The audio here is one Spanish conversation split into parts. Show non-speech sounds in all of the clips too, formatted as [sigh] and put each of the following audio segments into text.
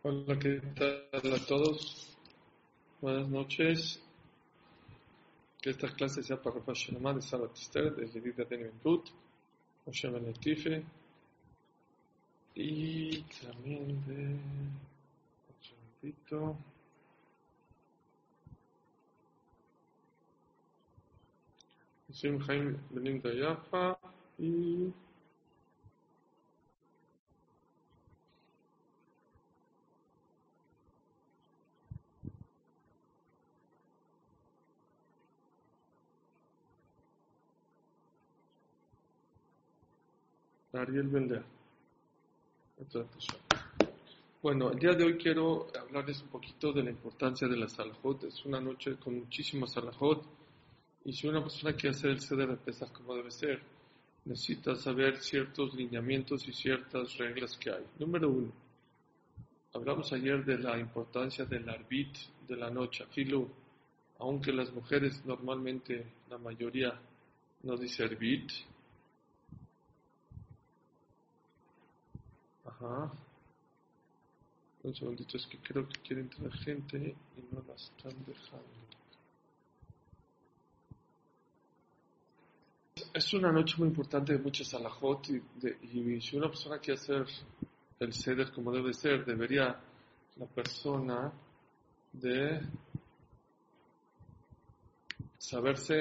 Hola, ¿qué tal a todos? Buenas noches. Que esta clase sea para Rafa Shalomá de Sara Tister, de Yedida de Neventut, Moshe Benetife, y también de. Un segundito. Sim Jaime Belinda Yafa y. Ariel Bender. Bueno, el día de hoy quiero hablarles un poquito de la importancia de la salahot. Es una noche con muchísimas salahot. Y si una persona quiere hacer el ceder de pesas como debe ser, necesita saber ciertos lineamientos y ciertas reglas que hay. Número uno, hablamos ayer de la importancia del arbit de la noche. Filo, aunque las mujeres normalmente, la mayoría, no dice arbit, Ajá. Un segundito, es que creo que quiere entrar gente y no la están dejando. Es una noche muy importante de muchos alajot y, de, y si una persona quiere hacer el ceder como debe ser, debería la persona de saberse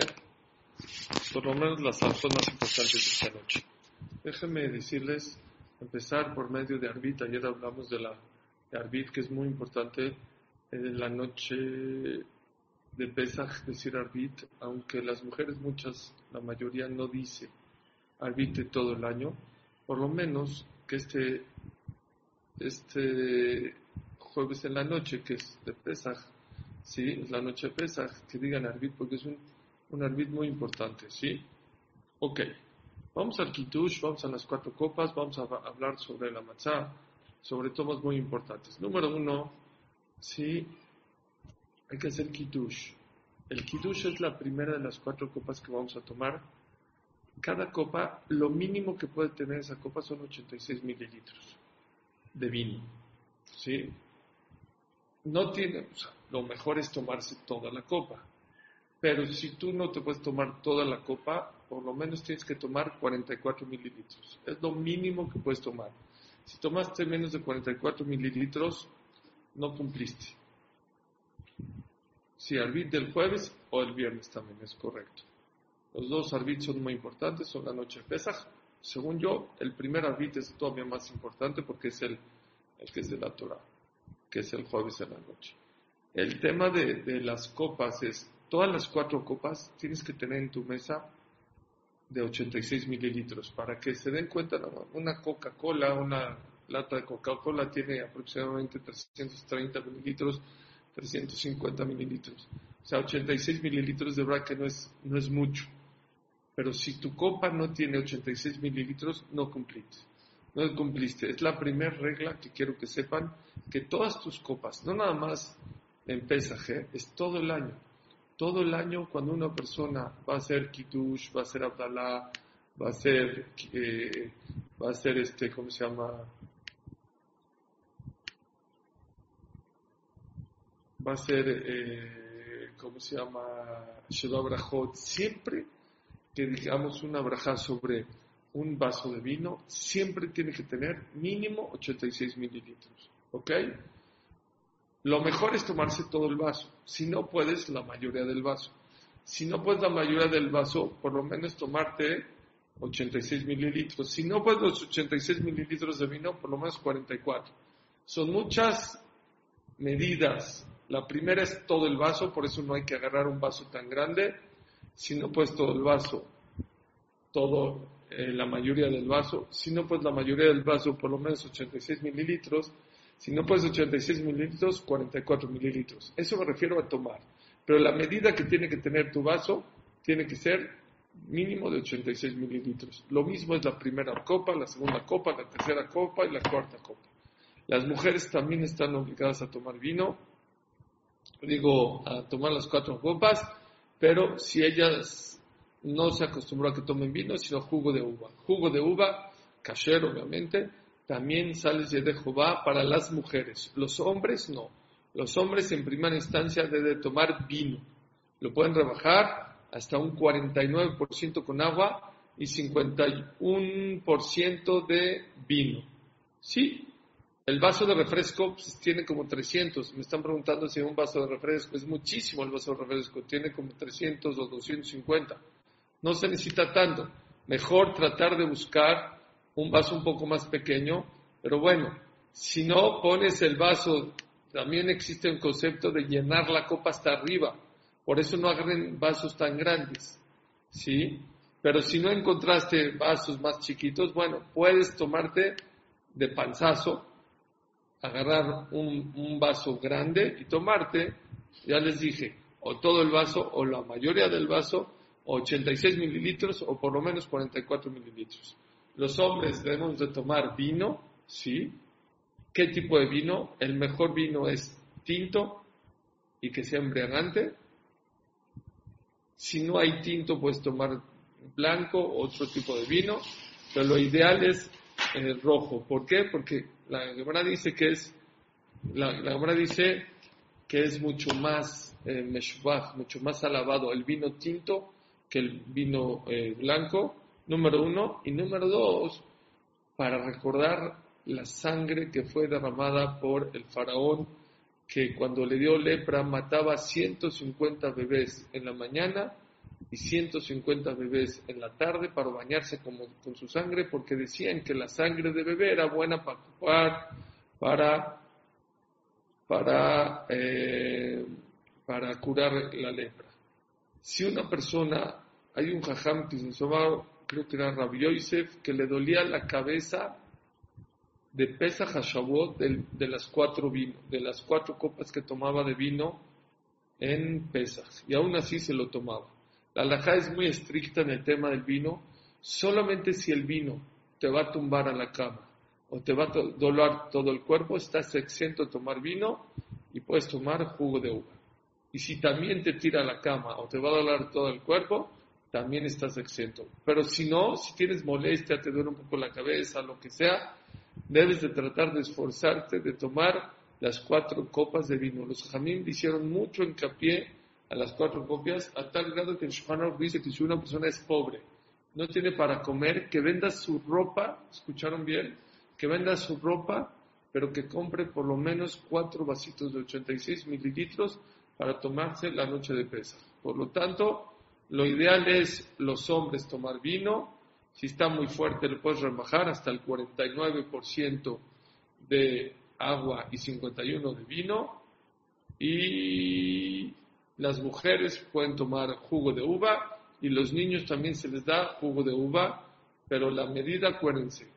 por lo menos las alajot más importantes de esta noche. Déjenme decirles empezar por medio de Arbit. Ayer hablamos de la de Arbit, que es muy importante en la noche de Pesach decir Arbit, aunque las mujeres muchas, la mayoría no dice Arbit todo el año, por lo menos que este, este jueves en la noche, que es de Pesach, ¿sí? es la noche de Pesach, que digan Arbit porque es un, un Arbit muy importante, ¿sí? Ok. Vamos al Kitush, vamos a las cuatro copas, vamos a hablar sobre la matzah, sobre temas muy importantes. Número uno, sí, hay que hacer Kitush. El Kitush es la primera de las cuatro copas que vamos a tomar. Cada copa, lo mínimo que puede tener esa copa son 86 mililitros de vino. ¿sí? No tiene, lo mejor es tomarse toda la copa. Pero si tú no te puedes tomar toda la copa, por lo menos tienes que tomar 44 mililitros. Es lo mínimo que puedes tomar. Si tomaste menos de 44 mililitros, no cumpliste. Si arbit del jueves o el viernes también es correcto. Los dos arbit son muy importantes, son la noche de Pesaj. Según yo, el primer arbit es todavía más importante porque es el, el que es de la Torah, que es el jueves en la noche. El tema de, de las copas es, todas las cuatro copas tienes que tener en tu mesa de 86 mililitros. Para que se den cuenta, una Coca-Cola, una lata de Coca-Cola tiene aproximadamente 330 mililitros, 350 mililitros. O sea, 86 mililitros de verdad que no es, no es mucho. Pero si tu copa no tiene 86 mililitros, no cumpliste. No cumpliste. Es la primera regla que quiero que sepan, que todas tus copas, no nada más en pesaje, es todo el año todo el año cuando una persona va a hacer kitush, va a hacer abdalá, va a hacer, eh, va a este, ¿cómo se llama? Va a hacer, eh, ¿cómo se llama? Siempre que digamos una braja sobre un vaso de vino, siempre tiene que tener mínimo 86 mililitros. ¿Ok? Lo mejor es tomarse todo el vaso. Si no puedes, la mayoría del vaso. Si no puedes la mayoría del vaso, por lo menos tomarte 86 mililitros. Si no puedes los 86 mililitros de vino, por lo menos 44. Son muchas medidas. La primera es todo el vaso, por eso no hay que agarrar un vaso tan grande. Si no puedes todo el vaso, todo, eh, la mayoría del vaso. Si no puedes la mayoría del vaso, por lo menos 86 mililitros. Si no puedes 86 mililitros, 44 mililitros. Eso me refiero a tomar. Pero la medida que tiene que tener tu vaso tiene que ser mínimo de 86 mililitros. Lo mismo es la primera copa, la segunda copa, la tercera copa y la cuarta copa. Las mujeres también están obligadas a tomar vino, digo, a tomar las cuatro copas, pero si ellas no se acostumbró a que tomen vino, sino jugo de uva. Jugo de uva, kasher obviamente, también sales de Jehová para las mujeres. Los hombres no. Los hombres en primera instancia deben tomar vino. Lo pueden rebajar hasta un 49% con agua y 51% de vino. Sí, el vaso de refresco pues, tiene como 300. Me están preguntando si un vaso de refresco es muchísimo el vaso de refresco. Tiene como 300 o 250. No se necesita tanto. Mejor tratar de buscar un vaso un poco más pequeño. Pero bueno, si no pones el vaso, también existe un concepto de llenar la copa hasta arriba. Por eso no agarren vasos tan grandes. ¿Sí? Pero si no encontraste vasos más chiquitos, bueno, puedes tomarte de panzazo agarrar un, vaso grande y tomarte, ya les dije, o todo el vaso o la mayoría del vaso, 86 mililitros o por lo menos 44 mililitros. Los hombres debemos de tomar vino, ¿sí? ¿Qué tipo de vino? El mejor vino es tinto y que sea embriagante. Si no hay tinto, puedes tomar blanco, otro tipo de vino, pero lo ideal es el rojo. ¿Por qué? Porque la Gemara dice que es, la dice que es mucho más eh, mucho más alabado el vino tinto que el vino eh, blanco, número uno, y número dos, para recordar la sangre que fue derramada por el faraón, que cuando le dio lepra mataba 150 bebés en la mañana y 150 bebés en la tarde para bañarse con, con su sangre porque decían que la sangre de bebé era buena para para, eh, para curar la lepra. Si una persona, hay un jajam que se creo que era Rabbi Yosef, que le dolía la cabeza de pesa Hashavot de, de, las cuatro vino, de las cuatro copas que tomaba de vino en Pesach, y aún así se lo tomaba. La alajá es muy estricta en el tema del vino. Solamente si el vino te va a tumbar a la cama o te va a doler todo el cuerpo, estás exento de tomar vino y puedes tomar jugo de uva. Y si también te tira a la cama o te va a doler todo el cuerpo, también estás exento. Pero si no, si tienes molestia, te duele un poco la cabeza, lo que sea, debes de tratar de esforzarte de tomar las cuatro copas de vino. Los jamín hicieron mucho hincapié a las cuatro copias, a tal grado que el Shulchan dice que si una persona es pobre, no tiene para comer, que venda su ropa, ¿escucharon bien? Que venda su ropa, pero que compre por lo menos cuatro vasitos de 86 mililitros para tomarse la noche de pesa. Por lo tanto, lo ideal es los hombres tomar vino, si está muy fuerte le puedes rebajar hasta el 49% de agua y 51 de vino y las mujeres pueden tomar jugo de uva y los niños también se les da jugo de uva, pero la medida, acuérdense,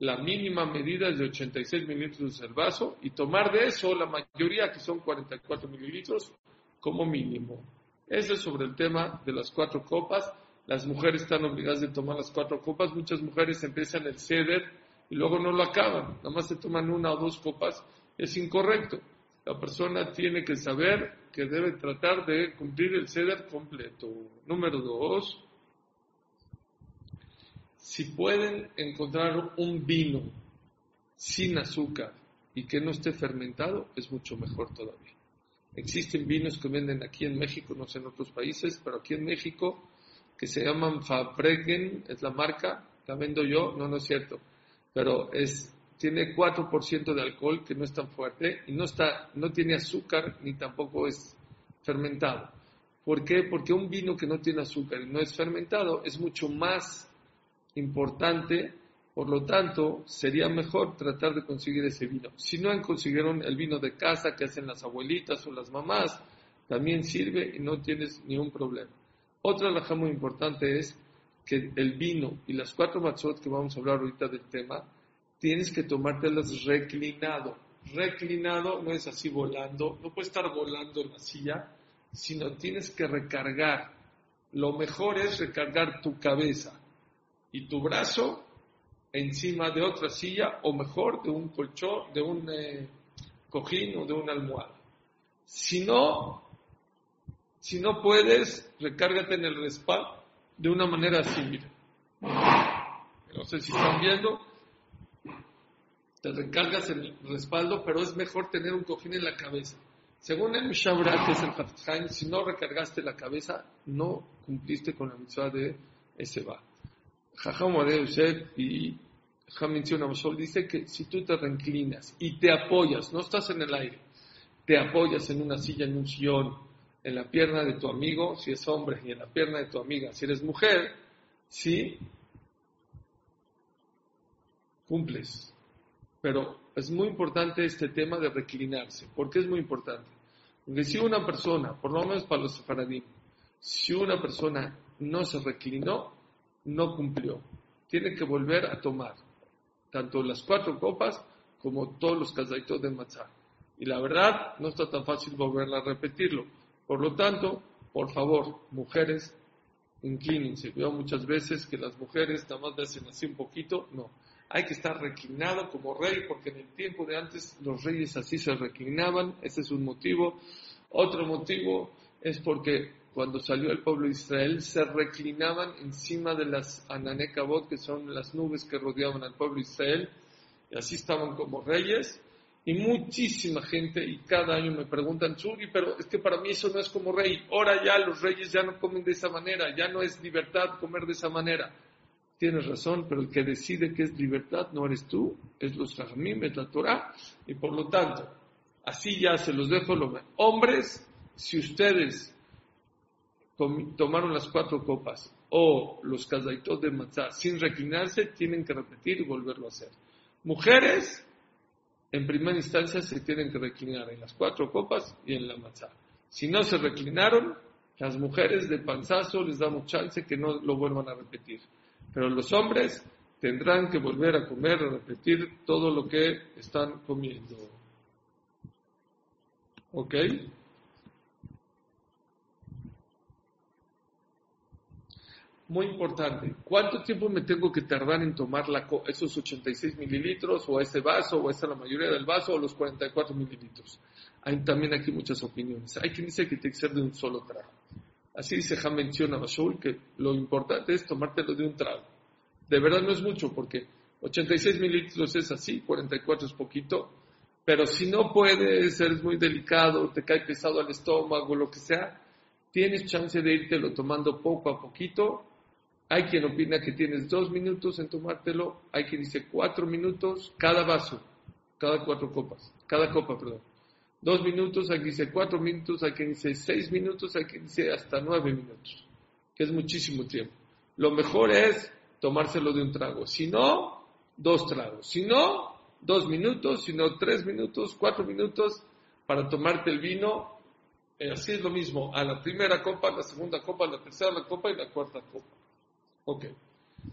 la mínima medida es de 86 mililitros del vaso y tomar de eso la mayoría, que son 44 mililitros, como mínimo. Eso es sobre el tema de las cuatro copas. Las mujeres están obligadas a tomar las cuatro copas. Muchas mujeres empiezan el ceder y luego no lo acaban. Nada más se toman una o dos copas. Es incorrecto. La persona tiene que saber que debe tratar de cumplir el ceder completo. Número dos, si pueden encontrar un vino sin azúcar y que no esté fermentado, es mucho mejor todavía. Existen vinos que venden aquí en México, no sé en otros países, pero aquí en México, que se llaman Fabregen, es la marca, la vendo yo, no, no es cierto, pero es tiene 4% de alcohol, que no es tan fuerte, y no, está, no tiene azúcar ni tampoco es fermentado. ¿Por qué? Porque un vino que no tiene azúcar y no es fermentado es mucho más importante, por lo tanto, sería mejor tratar de conseguir ese vino. Si no consiguieron el vino de casa que hacen las abuelitas o las mamás, también sirve y no tienes ningún problema. Otra laja muy importante es que el vino y las cuatro matzot que vamos a hablar ahorita del tema, tienes que tomártelas reclinado. Reclinado no es así volando, no puedes estar volando en la silla, sino tienes que recargar. Lo mejor es recargar tu cabeza y tu brazo encima de otra silla o mejor de un colchón, de un eh, cojín o de una almohada. Si no, si no puedes, recárgate en el respaldo de una manera así, No sé si están viendo, te recargas el respaldo, pero es mejor tener un cojín en la cabeza. Según el Mishabra, que es el Hafizhaim, si no recargaste la cabeza, no cumpliste con la mitzvah de ese va. Jajam y Jajam dice que si tú te reinclinas y te apoyas, no estás en el aire, te apoyas en una silla, en un sillón, en la pierna de tu amigo, si es hombre, y en la pierna de tu amiga, si eres mujer, sí, cumples. Pero es muy importante este tema de reclinarse. ¿Por qué es muy importante? Porque si una persona, por lo menos para los sefaradim, si una persona no se reclinó, no cumplió. Tiene que volver a tomar tanto las cuatro copas como todos los casaitos de matzah. Y la verdad, no está tan fácil volver a repetirlo. Por lo tanto, por favor, mujeres, inclínense. Veo muchas veces que las mujeres nada más hacen así un poquito. No, hay que estar reclinado como rey, porque en el tiempo de antes los reyes así se reclinaban, ese es un motivo. Otro motivo es porque cuando salió el pueblo de Israel se reclinaban encima de las ananekabot, que son las nubes que rodeaban al pueblo de Israel, y así estaban como reyes. Y muchísima gente, y cada año me preguntan, Churi, pero es que para mí eso no es como rey. Ahora ya los reyes ya no comen de esa manera, ya no es libertad comer de esa manera. Tienes razón, pero el que decide que es libertad no eres tú, es los Jajamim, es la Torah, y por lo tanto, así ya se los dejo. Lo Hombres, si ustedes tomaron las cuatro copas o los kazaitos de matzah sin reclinarse, tienen que repetir y volverlo a hacer. Mujeres, en primera instancia se tienen que reclinar en las cuatro copas y en la matzah. Si no se reclinaron, las mujeres de panzazo les damos chance que no lo vuelvan a repetir. Pero los hombres tendrán que volver a comer, a repetir todo lo que están comiendo. ¿Ok? Muy importante. ¿Cuánto tiempo me tengo que tardar en tomar la esos 86 mililitros o ese vaso o esa la mayoría del vaso o los 44 mililitros? Hay también aquí muchas opiniones. Hay quien dice que tiene que ser de un solo trago. Así dice Han menciona Bashul que lo importante es tomártelo de un trago. De verdad no es mucho porque 86 mililitros es así, 44 es poquito, pero si no puedes, eres muy delicado, te cae pesado al estómago, lo que sea, tienes chance de lo tomando poco a poquito. Hay quien opina que tienes dos minutos en tomártelo, hay quien dice cuatro minutos cada vaso, cada cuatro copas, cada copa, perdón dos minutos, aquí dice cuatro minutos, aquí dice seis minutos, aquí dice hasta nueve minutos, que es muchísimo tiempo. Lo mejor es tomárselo de un trago, si no, dos tragos, si no, dos minutos, si no, tres minutos, cuatro minutos para tomarte el vino. Eh, así es lo mismo, a la primera copa, a la segunda copa, a la tercera copa y la cuarta copa. Ok.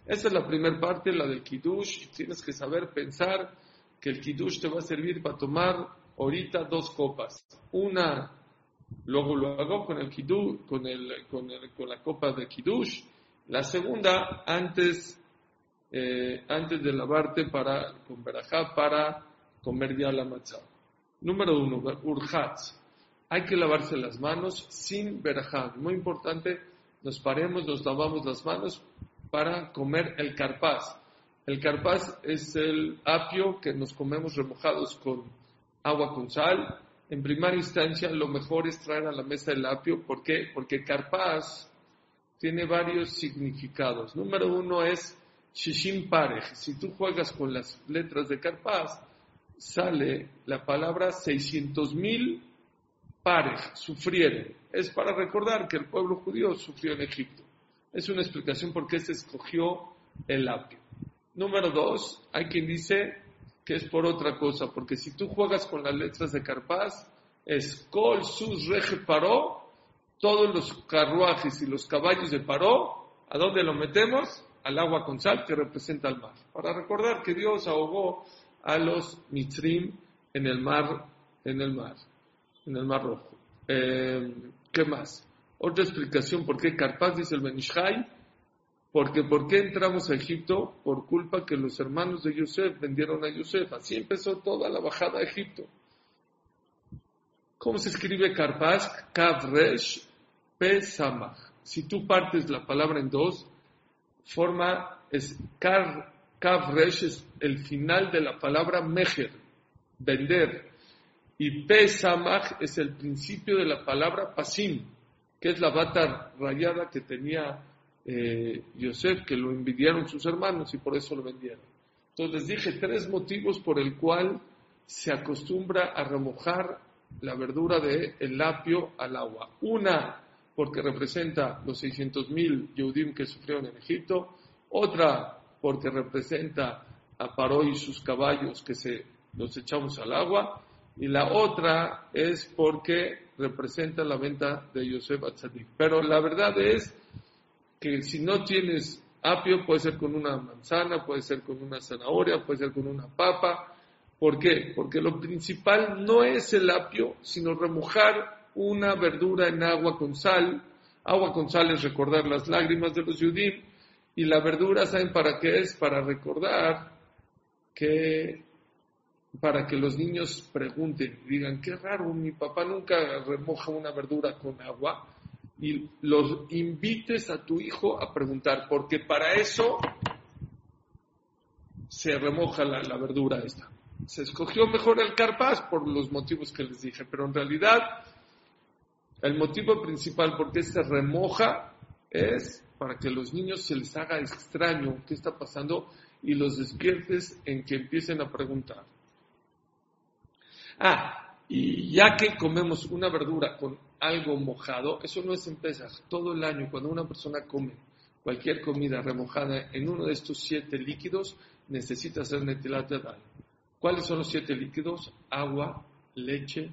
Esa es la primera parte, la del kiddush. Tienes que saber pensar que el kiddush te va a servir para tomar ahorita dos copas. Una, luego lo hago con el kiddush, con, el, con, el, con la copa de kiddush. La segunda, antes, eh, antes de lavarte para, con verajá para comer ya la matzah. Número uno, urjat. Hay que lavarse las manos sin verajá. Muy importante, nos paremos, nos lavamos las manos para comer el carpaz. El carpaz es el apio que nos comemos remojados con agua con sal. En primera instancia, lo mejor es traer a la mesa el apio. ¿Por qué? Porque carpaz tiene varios significados. Número uno es shishim parej. Si tú juegas con las letras de carpaz, sale la palabra 600 mil parej, sufrieron. Es para recordar que el pueblo judío sufrió en Egipto. Es una explicación por qué se escogió el apio. Número dos, hay quien dice que es por otra cosa, porque si tú juegas con las letras de Carpaz, es Kol Sus Reje Paró, todos los carruajes y los caballos de Paró, ¿a dónde lo metemos? Al agua con sal que representa el mar. Para recordar que Dios ahogó a los Mitrim en el mar, en el mar, en el mar rojo. Eh, ¿Qué más? Otra explicación por qué Carpaz dice el Benishai, porque ¿por qué entramos a Egipto? Por culpa que los hermanos de Yosef vendieron a Yosef. Así empezó toda la bajada a Egipto. ¿Cómo se escribe Karpask? Kavresh Pesamach. Si tú partes la palabra en dos, forma es Kar, Kavresh es el final de la palabra Mejer, vender. Y Pesamach es el principio de la palabra Pasim, que es la bata rayada que tenía eh, Yosef, que lo envidiaron sus hermanos y por eso lo vendieron. Entonces les dije tres motivos por el cual se acostumbra a remojar la verdura del el apio al agua. Una, porque representa los 600.000 Yehudim que sufrieron en Egipto. Otra, porque representa a Paró y sus caballos que se los echamos al agua. Y la otra es porque representa la venta de Yosef Atzadik. Pero la verdad es que si no tienes apio, puede ser con una manzana, puede ser con una zanahoria, puede ser con una papa. ¿Por qué? Porque lo principal no es el apio, sino remojar una verdura en agua con sal. Agua con sal es recordar las lágrimas de los judíos. Y la verdura, ¿saben para qué es? Para recordar que para que los niños pregunten, digan, qué raro, mi papá nunca remoja una verdura con agua, y los invites a tu hijo a preguntar, porque para eso se remoja la, verdura esta. Se escogió mejor el carpaz por los motivos que les dije, pero en realidad el motivo principal por qué se remoja es para que los niños se les haga extraño qué está pasando y los despiertes en que empiecen a preguntar. Ah, y ya que comemos una verdura con algo mojado, eso no es en Todo el año, cuando una persona come cualquier comida remojada en uno de estos siete líquidos, necesita hacer netilat ¿Cuáles son los siete líquidos? Agua, leche,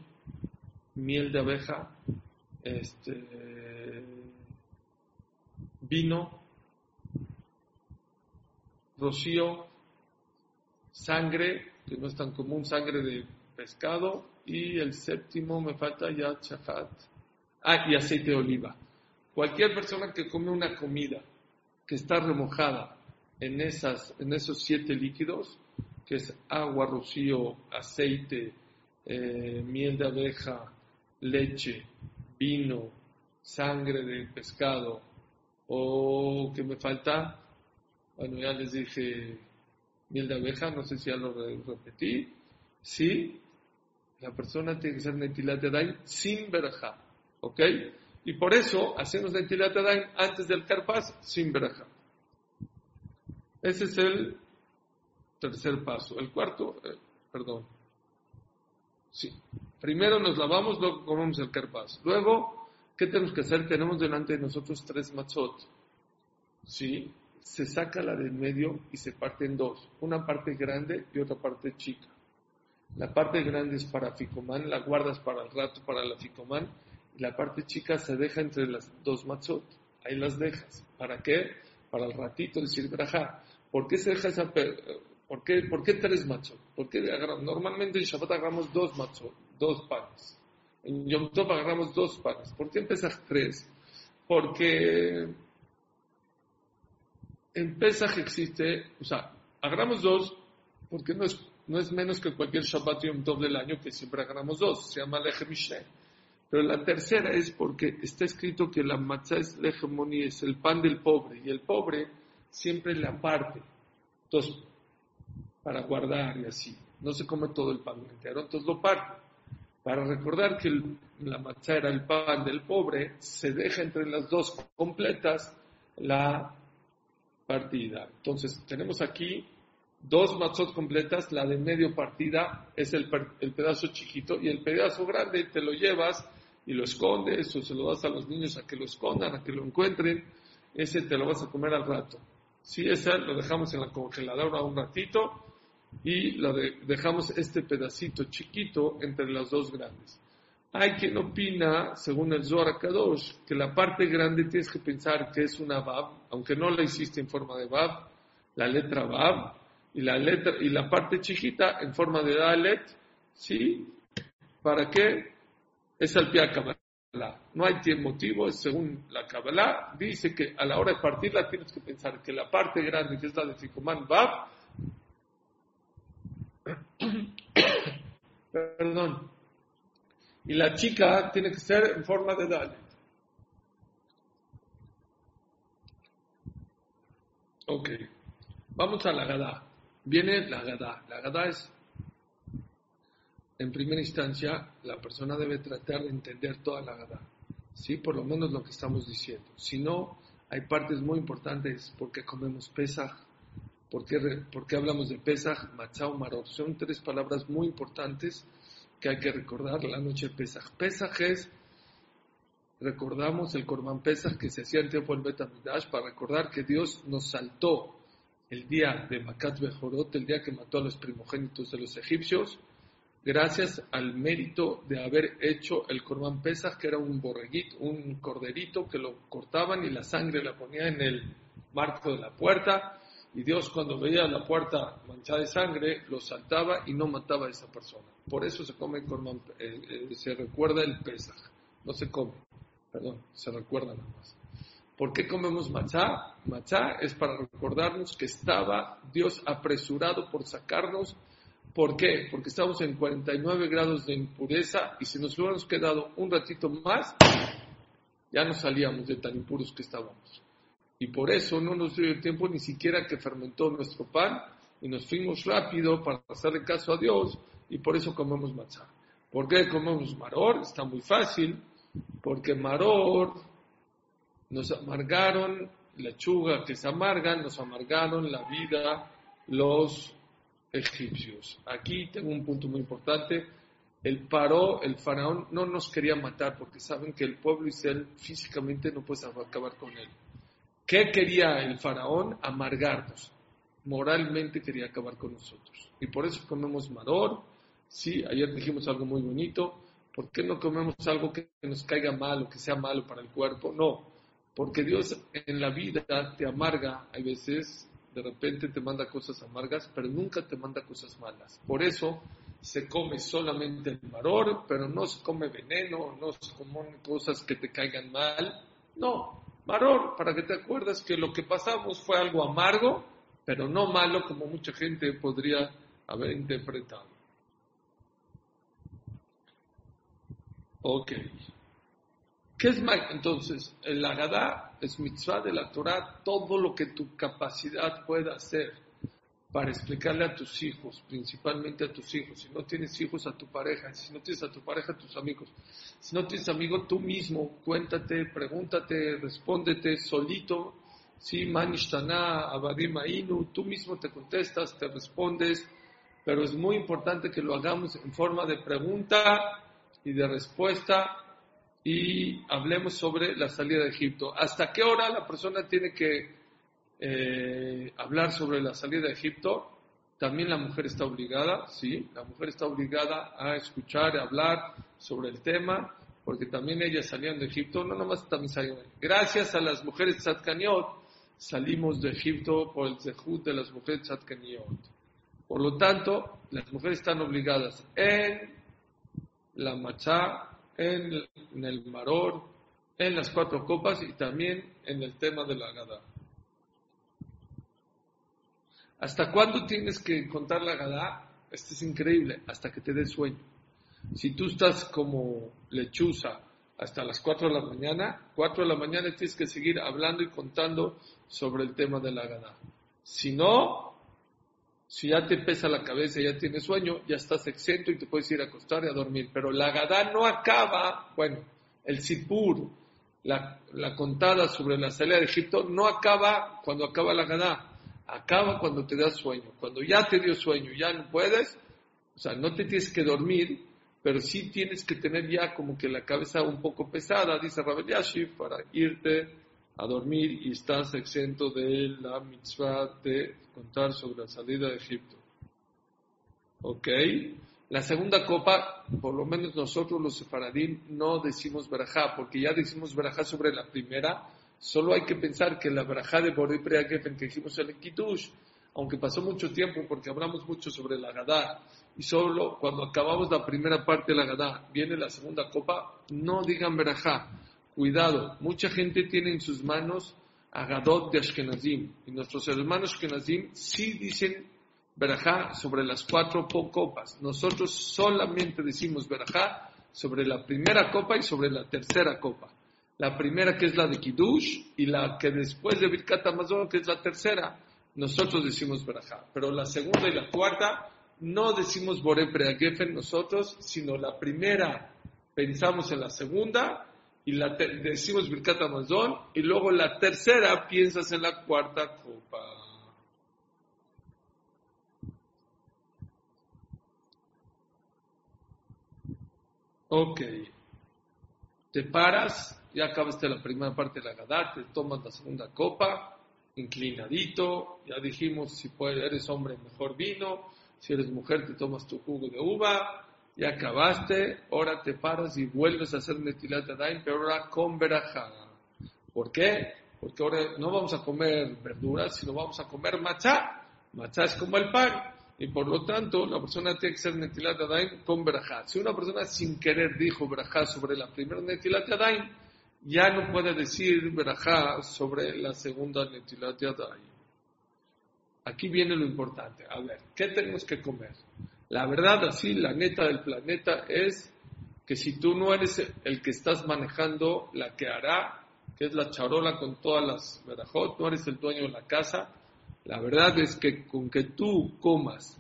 miel de abeja, este, vino, rocío, sangre, que no es tan común, sangre de pescado, y el séptimo me falta ya chafat. Ah, y aceite de oliva. Cualquier persona que come una comida que está remojada en, esas, en esos siete líquidos, que es agua, rocío, aceite, eh, miel de abeja, leche, vino, sangre de pescado, o que me falta, bueno, ya les dije miel de abeja, no sé si ya lo repetí, sí, la persona tiene que ser Netilat Dain sin verajá. ¿Ok? Y por eso hacemos Netilat Dain antes del Karpaz sin verajá. Ese es el tercer paso. El cuarto, eh, perdón. Sí. Primero nos lavamos, luego comemos el Karpaz. Luego, ¿qué tenemos que hacer? Tenemos delante de nosotros tres matzot. ¿Sí? Se saca la del medio y se parte en dos. Una parte grande y otra parte chica. La parte grande es para ficomán, la guardas para el rato, para la ficomán, y la parte chica se deja entre las dos matzot. Ahí las dejas. ¿Para qué? Para el ratito decir braja. ¿Por qué se deja esa... ¿Por qué, ¿Por qué tres matzot? Porque normalmente en Shabbat agarramos dos matzot, dos panes. En Yom Tov agarramos dos panes. ¿Por qué empiezas tres? Porque en Pesach existe, o sea, agarramos dos porque no es no es menos que cualquier Shabbat Yom Tov del año que siempre agarramos dos, se llama Lechem Pero la tercera es porque está escrito que la matzah es Lechem es el pan del pobre, y el pobre siempre la parte. Entonces, para guardar y así. No se come todo el pan entero, entonces lo parte. Para recordar que la matzah era el pan del pobre, se deja entre las dos completas la partida. Entonces, tenemos aquí dos matzot completas, la de medio partida es el, pedazo chiquito y el pedazo grande te lo llevas y lo escondes o se lo das a los niños a que lo escondan, a que lo encuentren, ese te lo vas a comer al rato. Si ese lo dejamos en la congeladora un ratito y lo dejamos este pedacito chiquito entre las dos grandes. Hay quien opina, según el Zohar Kadosh, que la parte grande tienes que pensar que es una Bab, aunque no la hiciste en forma de Bab, la letra Bab, y la letra y la parte chiquita en forma de dalet, ¿sí? ¿Para qué? Es al pie Kabbalah. No hay motivo, según la Kabbalah, dice que a la hora de partirla tienes que pensar que la parte grande, que es la de Ficomán Bab, [coughs] perdón, y la chica tiene que ser en forma de dalet. Ok. Vamos a la Gadá. Viene la Gadá. La Gadá es, en primera instancia, la persona debe tratar de entender toda la Gadá. ¿Sí? Por lo menos lo que estamos diciendo. Si no, hay partes muy importantes. ¿Por qué comemos Pesaj? ¿Por qué, por qué hablamos de Pesaj, Matzah Maror? Son tres palabras muy importantes que hay que recordar la noche de Pesaj. Pesaj es, recordamos el Corban Pesaj que se hacía en tiempo del Betamidash para recordar que Dios nos saltó el día de Makat Bejorot, el día que mató a los primogénitos de los egipcios, gracias al mérito de haber hecho el Corban Pesaj, que era un borreguito, un corderito que lo cortaban y la sangre la ponía en el marco de la puerta. Y Dios cuando veía la puerta manchada de sangre, lo saltaba y no mataba a esa persona. Por eso se come corban, eh, eh, se recuerda el Pesaj. No se come, perdón, se recuerda nada más. ¿Por qué comemos matzá? Matzá es para recordarnos que estaba Dios apresurado por sacarnos. ¿Por qué? Porque estamos en 49 grados de impureza y si nos hubiéramos quedado un ratito más, ya no salíamos de tan impuros que estábamos. Y por eso no nos dio el tiempo ni siquiera que fermentó nuestro pan y nos fuimos rápido para hacerle caso a Dios y por eso comemos matzá. ¿Por qué comemos maror? Está muy fácil, porque maror nos amargaron, lechuga que se amarga, nos amargaron la vida los egipcios. Aquí tengo un punto muy importante. El paró, el faraón, no nos quería matar porque saben que el pueblo Israel físicamente no puede acabar con él. ¿Qué quería el faraón? Amargarnos. Moralmente quería acabar con nosotros. Y por eso comemos maror, Sí, ayer dijimos algo muy bonito. ¿Por qué no comemos algo que nos caiga mal o que sea malo para el cuerpo? No, porque Dios en la vida te amarga, hay veces, de repente te manda cosas amargas, pero nunca te manda cosas malas. Por eso se come solamente el maror, pero no se come veneno, no se comen cosas que te caigan mal. No, maror, para que te acuerdas que lo que pasamos fue algo amargo, pero no malo como mucha gente podría haber interpretado. Ok. ¿Qué es entonces? El Agadá es mitzvah de la Torah, todo lo que tu capacidad pueda hacer para explicarle a tus hijos, principalmente a tus hijos. Si no tienes hijos, a tu pareja. Si no tienes a tu pareja, a tus amigos. Si no tienes amigos, tú mismo, cuéntate, pregúntate, respóndete solito. Sí, Manishtana, Abadim Ainu, tú mismo te contestas, te respondes. Pero es muy importante que lo hagamos en forma de pregunta y de respuesta y hablemos sobre la salida de Egipto. ¿Hasta qué hora la persona tiene que eh, hablar sobre la salida de Egipto? También la mujer está obligada, sí, la mujer está obligada a escuchar, a hablar sobre el tema, porque también ellas salían de Egipto, no nomás también salían. Gracias a las mujeres Tzadkaniot salimos de Egipto por el zehut de las mujeres Tzadkaniot. Por lo tanto, las mujeres están obligadas en la machá, en, el maror, en las cuatro copas y también en el tema de la gada. ¿Hasta cuándo tienes que contar la gada? Esto es increíble, hasta que te dé sueño. Si tú estás como lechuza hasta las 4 de la mañana, 4 de la mañana tienes que seguir hablando y contando sobre el tema de la gada. Si no, si ya te pesa la cabeza, ya tienes sueño, ya estás exento y te puedes ir a acostar y a dormir. Pero la Gadá no acaba, bueno, el Sipur, la, contada sobre la salida de Egipto, no acaba cuando acaba la Gadá, acaba cuando te da sueño. Cuando ya te dio sueño, ya no puedes, o sea, no te tienes que dormir, pero sí tienes que tener ya como que la cabeza un poco pesada, dice Rabel Yashif, para irte a dormir y estás exento de la mitzvah de contar sobre la salida de Egipto. ¿Ok? La segunda copa, por lo menos nosotros los sefaradín no decimos verajá, porque ya decimos verajá sobre la primera, solo hay que pensar que la verajá de Boriprea Gefen que dijimos en el Kitush, aunque pasó mucho tiempo porque hablamos mucho sobre la Gadá, y solo cuando acabamos la primera parte de la Gadá viene la segunda copa, no digan verajá, Cuidado, mucha gente tiene en sus manos Agadot de Ashkenazim. Y nuestros hermanos Ashkenazim sí dicen Berajá sobre las cuatro copas. Nosotros solamente decimos Berajá sobre la primera copa y sobre la tercera copa. La primera que es la de Kiddush y la que después de Birkat Amazon que es la tercera. nosotros decimos verajá. Pero la segunda y la cuarta no decimos Boré Preagefen nosotros, sino la primera pensamos en la segunda y la decimos Birkat Amazon y luego la tercera piensas en la cuarta copa. Ok. Te paras, ya acabaste la primera parte de la Gadá, te tomas la segunda copa, inclinadito, ya dijimos, si eres hombre, mejor vino, si eres mujer, te tomas tu jugo de uva, ya acabaste, ahora te paras y vuelves a hacer Netilat Adaim, pero ahora con verajá. ¿Por qué? Porque ahora no vamos a comer verduras, sino vamos a comer machá. Machá es como el pan. Y por lo tanto, la persona tiene que ser Netilat Adaim con verajá. Si una persona sin querer dijo verajá sobre la primera Netilat Adaim, ya no puede decir verajá sobre la segunda Netilat Adaim. Aquí viene lo importante. A ver, ¿qué tenemos que comer? La verdad, así, la neta del planeta es que si tú no eres el que estás manejando la que hará, que es la charola con todas las verajot, no eres el dueño de la casa, la verdad es que con que tú comas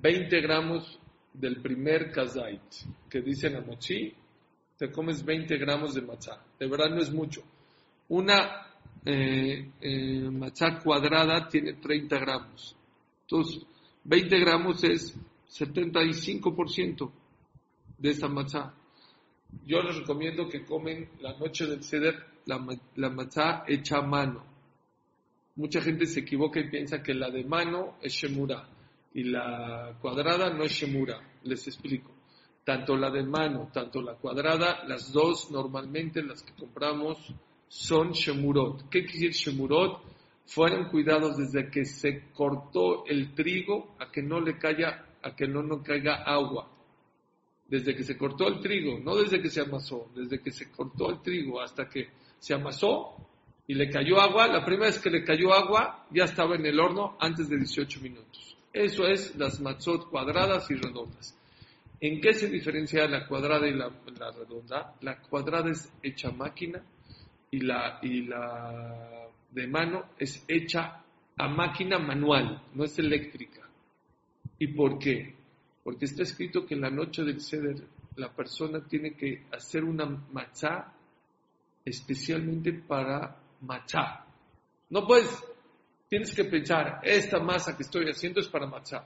20 gramos del primer kazait que dicen a mochi, te comes 20 gramos de matzá. De verdad no es mucho. Una eh, eh, matzá cuadrada tiene 30 gramos. Entonces, 20 gramos es 75% de esta matzá. Yo les recomiendo que comen la noche del ceder la, la hecha a mano. Mucha gente se equivoca y piensa que la de mano es shemura y la cuadrada no es shemura. Les explico. Tanto la de mano, tanto la cuadrada, las dos normalmente las que compramos son shemurot. ¿Qué quiere decir shemurot? Fueron cuidados desde que se cortó el trigo a que no le caiga a que no nos caiga agua. Desde que se cortó el trigo, no desde que se amasó, desde que se cortó el trigo hasta que se amasó y le cayó agua, la primera vez que le cayó agua ya estaba en el horno antes de 18 minutos. Eso es las matzot cuadradas y redondas. ¿En qué se diferencia la cuadrada y la, redonda? La cuadrada es hecha máquina y la, y la de mano es hecha a máquina manual, no es eléctrica. ¿Y por qué? Porque está escrito que en la noche del ceder la persona tiene que hacer una machá especialmente para machá. No puedes, tienes que pensar, esta masa que estoy haciendo es para machá.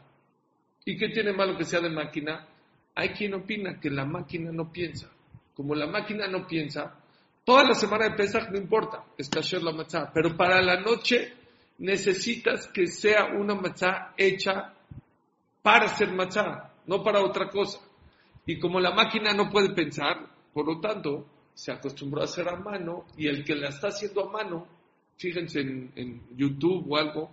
¿Y qué tiene malo que sea de máquina? Hay quien opina que la máquina no piensa. Como la máquina no piensa, toda la semana de Pesach no importa, es hacer la machá. Pero para la noche necesitas que sea una machá hecha para hacer machá, no para otra cosa. Y como la máquina no puede pensar, por lo tanto, se acostumbró a hacer a mano y el que la está haciendo a mano, fíjense en, YouTube o algo,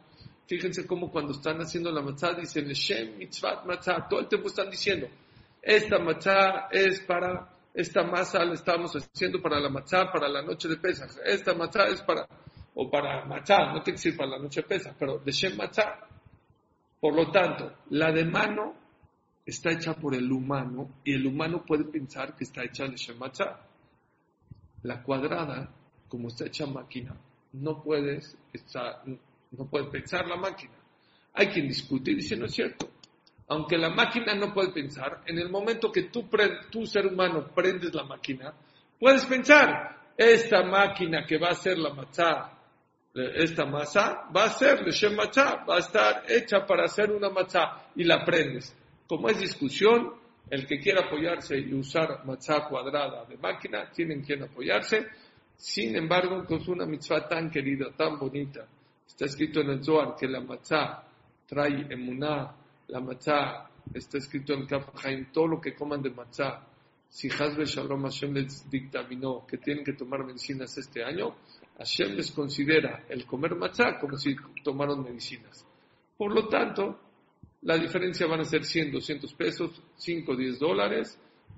fíjense cómo cuando están haciendo la matzá dicen Shem mitzvat matzah, todo el tiempo están diciendo, esta matzá es para, esta masa la estamos haciendo para la matzá, para la noche de Pesach, esta matzá es para, o para matzá, no quiere decir para la noche de Pesach, pero de Shem matzá, por lo tanto, la de mano está hecha por el humano y el humano puede pensar que está hecha de Shemacha. La cuadrada, como está hecha máquina, no puedes no puede pensar la máquina. Hay quien discute y dice, no es cierto. Aunque la máquina no puede pensar, en el momento que tú, tú ser humano, prendes la máquina, puedes pensar, esta máquina que va a ser la matzá esta masa va a ser Leshem Matzah, va a estar hecha para hacer una matzah y la prendes. Como es discusión, el que quiera apoyarse y usar matzah cuadrada de máquina, tienen quien apoyarse. Sin embargo, con una mitzvah tan querida, tan bonita, está escrito en el Zohar que la matzah trae emuná, la matzah está escrito en Kaf todo lo que coman de matzah, si Hazbe Shalom Hashem les dictaminó que tienen que tomar medicinas este año, Hashem les considera el comer matzá como si tomaron medicinas. Por lo tanto, la diferencia van a ser 100, 200 pesos, 5, 10 dólares.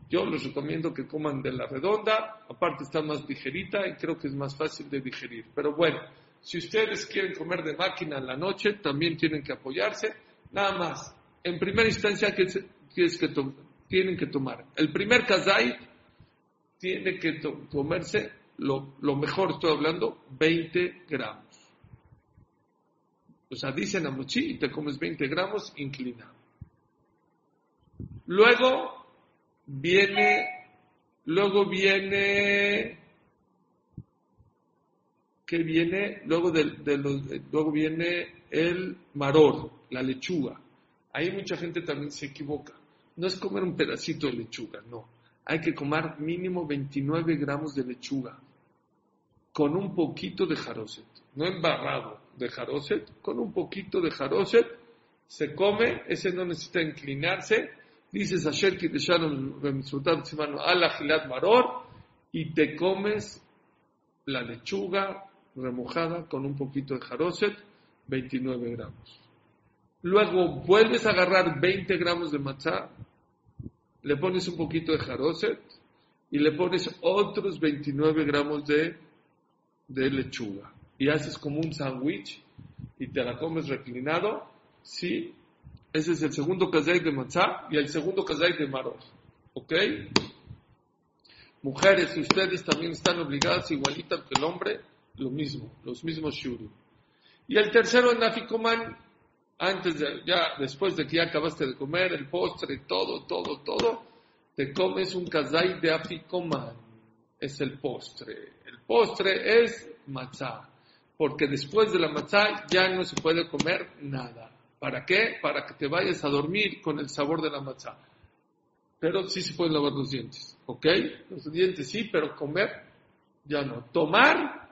Yo les recomiendo que coman de la redonda, aparte está más ligerita y creo que es más fácil de digerir. Pero bueno, si ustedes quieren comer de máquina en la noche, también tienen que apoyarse. Nada más, en primera instancia, ¿qué, que tienen que tomar? El primer kazai tiene que comerse lo, mejor estoy hablando, 20 gramos. O sea, dicen a mochi y te comes 20 gramos inclinado. Luego viene, luego viene, ¿qué viene? Luego, de, los, luego viene el maror, la lechuga. Ahí mucha gente también se equivoca. No es comer un pedacito de lechuga, no. Hay que comer mínimo 29 gramos de lechuga con un poquito de jaroset, no embarrado de jaroset, con un poquito de jaroset se come, ese no necesita inclinarse, dices Asher ala gilat maror y te comes la lechuga remojada con un poquito de jaroset, 29 gramos. Luego vuelves a agarrar 20 gramos de matzá, le pones un poquito de jaroset y le pones otros 29 gramos de, lechuga. Y haces como un sándwich y te la comes reclinado. Sí, ese es el segundo kazay de matzá y el segundo kazay de maros. ¿Ok? Mujeres, ustedes también están obligadas, igualita que el hombre, lo mismo, los mismos shuri. Y el tercero, en afikoman, antes de, ya, después de que ya acabaste de comer, el postre, todo, todo, todo, te comes un kazay de afikoman. Es el postre. El postre es matzá. Porque después de la matzá ya no se puede comer nada. ¿Para qué? Para que te vayas a dormir con el sabor de la matzá. Pero sí se pueden lavar los dientes. ¿Ok? Los dientes sí, pero comer ya no. Tomar,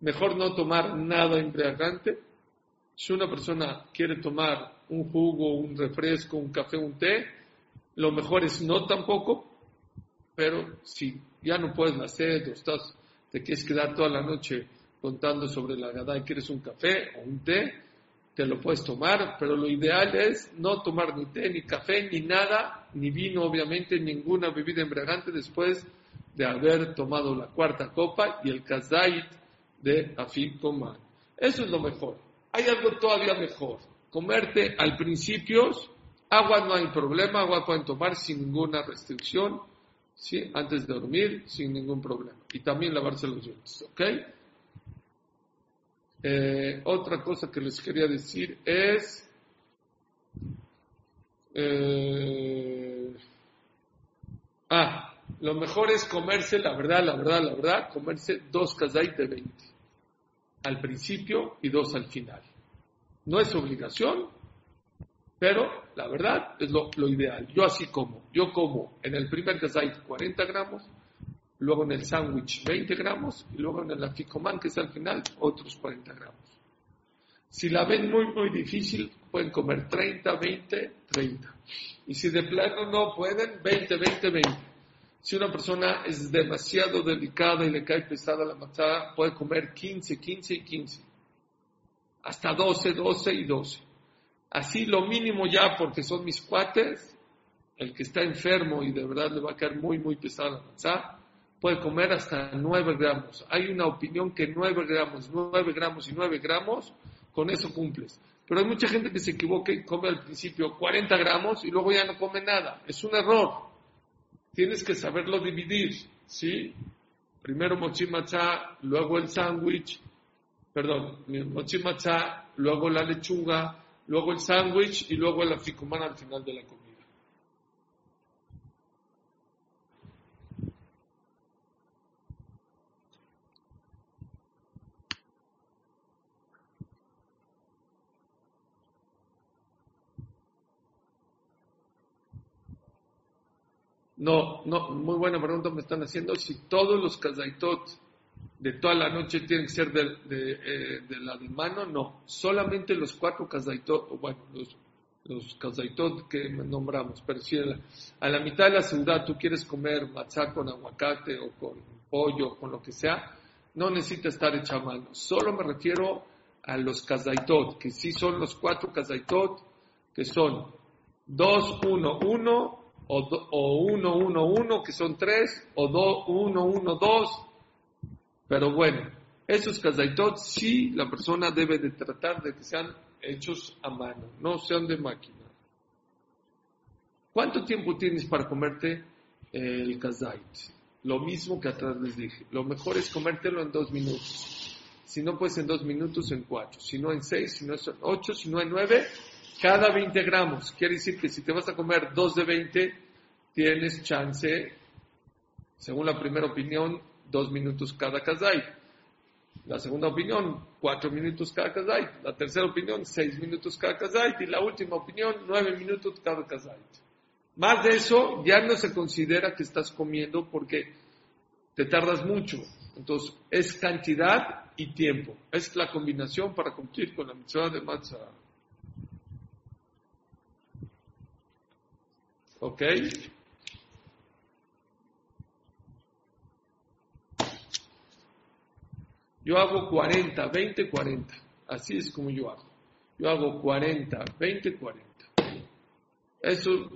mejor no tomar nada embriagante si una persona quiere tomar un jugo, un refresco, un café, un té, lo mejor es no tampoco, pero si ya no puedes nacer o estás, te quieres quedar toda la noche contando sobre la gada y quieres un café o un té, te lo puedes tomar, pero lo ideal es no tomar ni té, ni café, ni nada, ni vino, obviamente, ninguna bebida embriagante después de haber tomado la cuarta copa y el kazait de Afik Eso es lo mejor. Hay algo todavía mejor. Comerte al principio, agua no hay problema, agua pueden tomar sin ninguna restricción, ¿sí? antes de dormir, sin ningún problema. Y también lavarse los dientes, ¿ok? Eh, otra cosa que les quería decir es... Eh, ah, lo mejor es comerse, la verdad, la verdad, la verdad, comerse dos kazait de 20 al principio y dos al final. No es obligación, pero la verdad es lo, ideal. Yo así como. Yo como en el primer kazait 40 gramos, luego en el sándwich 20 gramos y luego en el aficomán, que es al final, otros 40 gramos. Si la ven muy, muy difícil, pueden comer 30, 20, 30. Y si de plano no pueden, 20, 20, 20. Si una persona es demasiado delicada y le cae pesada la matzá, puede comer 15, 15 y 15. Hasta 12, 12 y 12. Así lo mínimo ya, porque son mis cuates, el que está enfermo y de verdad le va a caer muy, muy pesada la matzá, puede comer hasta 9 gramos. Hay una opinión que 9 gramos, 9 gramos y 9 gramos, con eso cumples. Pero hay mucha gente que se equivoca y come al principio 40 gramos y luego ya no come nada. Es un error tienes que saberlo dividir, ¿sí? Primero mochi luego el sándwich, perdón, mochi luego la lechuga, luego el sándwich y luego el aficumán al final de la comida. No, no, muy buena pregunta me están haciendo. Si todos los kazaitot de toda la noche tienen que ser de, eh, la de mano, no. Solamente los cuatro kazaitot, bueno, los, los que nombramos. Pero si a la, mitad de la ciudad tú quieres comer matzá con aguacate o con pollo o con lo que sea, no necesita estar hecha mano. Solo me refiero a los kazaitot, que sí son los cuatro kazaitot, que son 2, 1, 1, o 1, 1, 1, que son tres, o 1, 1, 2. Pero bueno, esos kazaitot sí la persona debe de tratar de que sean hechos a mano, no sean de máquina. ¿Cuánto tiempo tienes para comerte el kazait? Lo mismo que atrás les dije. Lo mejor es comértelo en dos minutos. si no pues en dos minutos, en cuatro, si no en seis, si no en ocho, si no en nueve, cada 20 gramos. Quiere decir que si te vas a comer dos de 20, tienes chance, según la primera opinión, dos minutos cada kazait. La segunda opinión, cuatro minutos cada kazait. La tercera opinión, seis minutos cada kazait. Y la última opinión, nueve minutos cada kazait. Más de eso ya no se considera que estás comiendo porque te tardas mucho. Entonces, es cantidad y tiempo. Es la combinación para cumplir con la mitzvah de matzah. ¿Ok? Yo hago 40, 20, 40. Así es como yo hago. Yo hago 40, 20, 40. Eso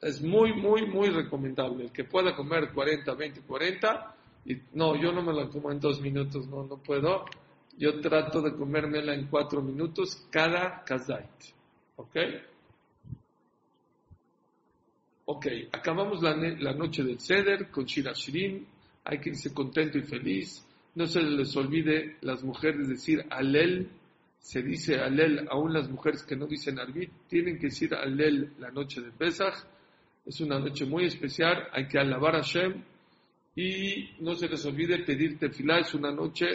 es muy, muy, muy recomendable. El que pueda comer 40, 20, 40. Y, no, yo no me la como en dos minutos, no, no puedo. Yo trato de comérmela en cuatro minutos cada kazait. ¿Ok? Ok, acabamos la, la noche del Seder con Shira Shirin. Hay que irse contento y feliz no se les olvide las mujeres decir alel, se dice alel, aún las mujeres que no dicen arbit, tienen que decir alel la noche de Pesach. Es una noche muy especial, hay que alabar a Hashem y no se les olvide pedir tefilá, es una noche,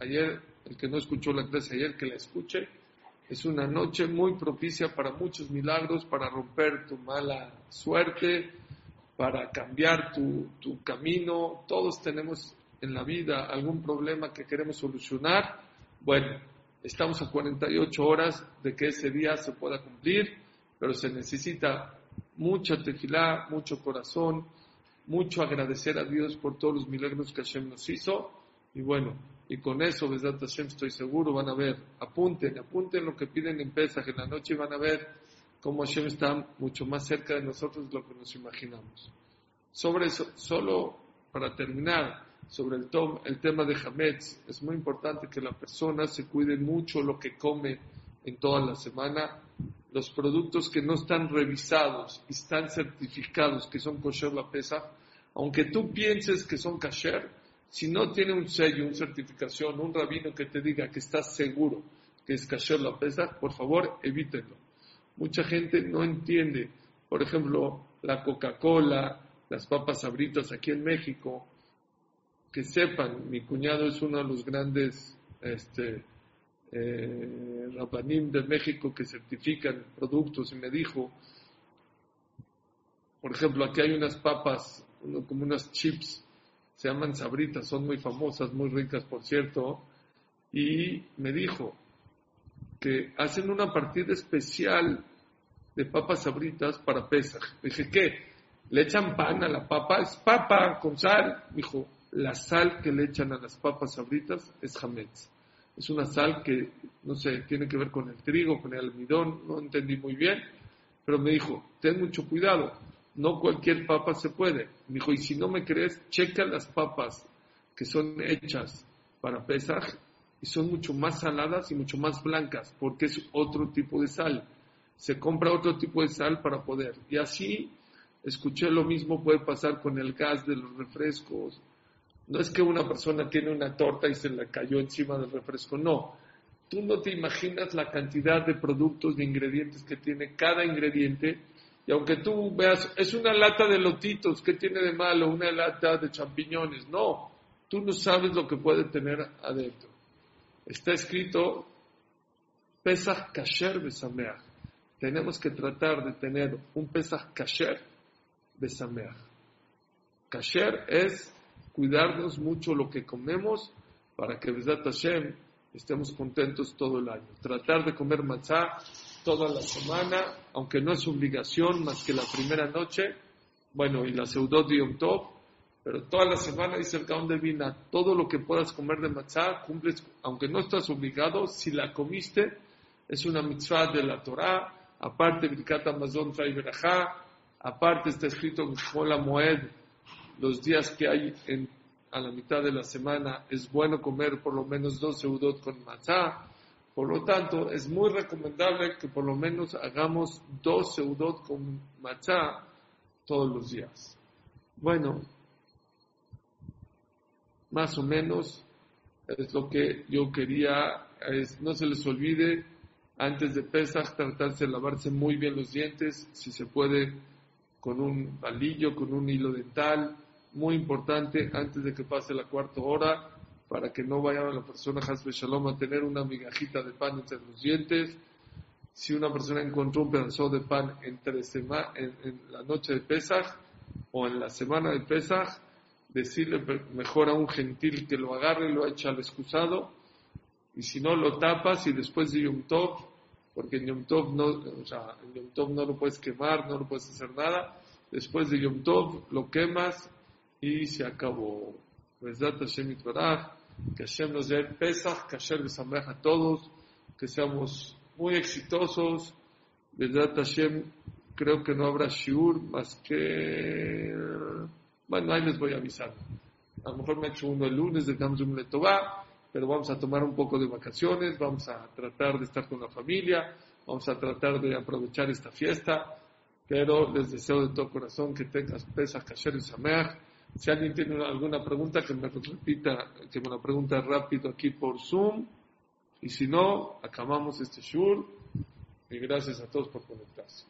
ayer, el que no escuchó la clase ayer, que la escuche, es una noche muy propicia para muchos milagros, para romper tu mala suerte, para cambiar tu, tu camino. Todos tenemos en la vida, algún problema que queremos solucionar, bueno, estamos a 48 horas de que ese día se pueda cumplir, pero se necesita mucha tefilá, mucho corazón, mucho agradecer a Dios por todos los milagros que Hashem nos hizo. Y bueno, y con eso, Besat Hashem, estoy seguro, van a ver, apunten, apunten lo que piden en Pesach en la noche y van a ver cómo Hashem está mucho más cerca de nosotros de lo que nos imaginamos. Sobre eso, solo para terminar, sobre el, el tema de Hametz, es muy importante que la persona se cuide mucho lo que come en toda la semana. Los productos que no están revisados y están certificados que son kosher la pesa, aunque tú pienses que son kosher, si no tiene un sello, una certificación, un rabino que te diga que estás seguro que es kosher la pesa, por favor, evítenlo. Mucha gente no entiende, por ejemplo, la Coca-Cola, las papas sabritas aquí en México, que sepan, mi cuñado es uno de los grandes este, eh, rabanim de México que certifican productos y me dijo, por ejemplo, aquí hay unas papas, como unas chips, se llaman sabritas, son muy famosas, muy ricas, por cierto, y me dijo que hacen una partida especial de papas sabritas para Pesach. Dije, ¿qué? ¿Le echan pan a la papa? Es papa con sal. Dijo, la sal que le echan a las papas sabritas es hametz. Es una sal que, no sé, tiene que ver con el trigo, con el almidón, no entendí muy bien, pero me dijo, ten mucho cuidado, no cualquier papa se puede. Me dijo, y si no me crees, checa las papas que son hechas para Pesaj y son mucho más saladas y mucho más blancas, porque es otro tipo de sal. Se compra otro tipo de sal para poder. Y así, escuché lo mismo puede pasar con el gas de los refrescos, no es que una persona tiene una torta y se le cayó encima del refresco, no. Tú no te imaginas la cantidad de productos, de ingredientes que tiene cada ingrediente. Y aunque tú veas, es una lata de lotitos, ¿qué tiene de malo? Una lata de champiñones. No, tú no sabes lo que puede tener adentro. Está escrito Pesach Kasher Besameach. Tenemos que tratar de tener un Pesach Kasher Besameach. Kasher es cuidarnos mucho lo que comemos para que, Besat Hashem, estemos contentos todo el año. Tratar de comer matzá toda la semana, aunque no es obligación más que la primera noche, bueno, y la seudot de Yom Tov, pero toda la semana, dice el Gaon de Vina, todo lo que puedas comer de matzá, cumples, aunque no estás obligado, si la comiste, es una mitzvah de la Torah, aparte, Birkat Amazon trae aparte está escrito en Hola Moed, los días que hay en, a la mitad de la semana es bueno comer por lo menos dos seudot con matzá. Por lo tanto, es muy recomendable que por lo menos hagamos dos seudot con matzá todos los días. Bueno, más o menos Es lo que yo quería, es, no se les olvide, antes de Pesach tratarse de lavarse muy bien los dientes, si se puede, con un palillo, con un hilo dental, muy importante, antes de que pase la cuarta hora, para que no vaya la persona Hasbe Shalom a tener una migajita de pan entre los dientes. Si una persona encontró un pedazo de pan entre en, en la noche de Pesach o en la semana de Pesach, decirle mejor a un gentil que lo agarre, lo echa al excusado, y si no lo tapas y después de Yom Tov, porque en Yom Tov no, o sea, en Yom Tov no lo puedes quemar, no lo puedes hacer nada, después de Yom Tov lo quemas y se acabó. Hashem que Hashem nos dé Pesach, que Hashem les a todos, que seamos muy exitosos. Verdad Hashem, creo que no habrá shiur más que bueno, ahí les voy a avisar. A lo mejor me he hecho uno el lunes de Gamzum Letová, pero vamos a tomar un poco de vacaciones, vamos a tratar de estar con la familia, vamos a tratar de aprovechar esta fiesta, pero les deseo de todo corazón que tengas pesas, kasher y sameach. Si alguien tiene alguna pregunta, que me repita, que me la pregunte rápido aquí por Zoom. Y si no, acabamos este shur. Y gracias a todos por conectarse.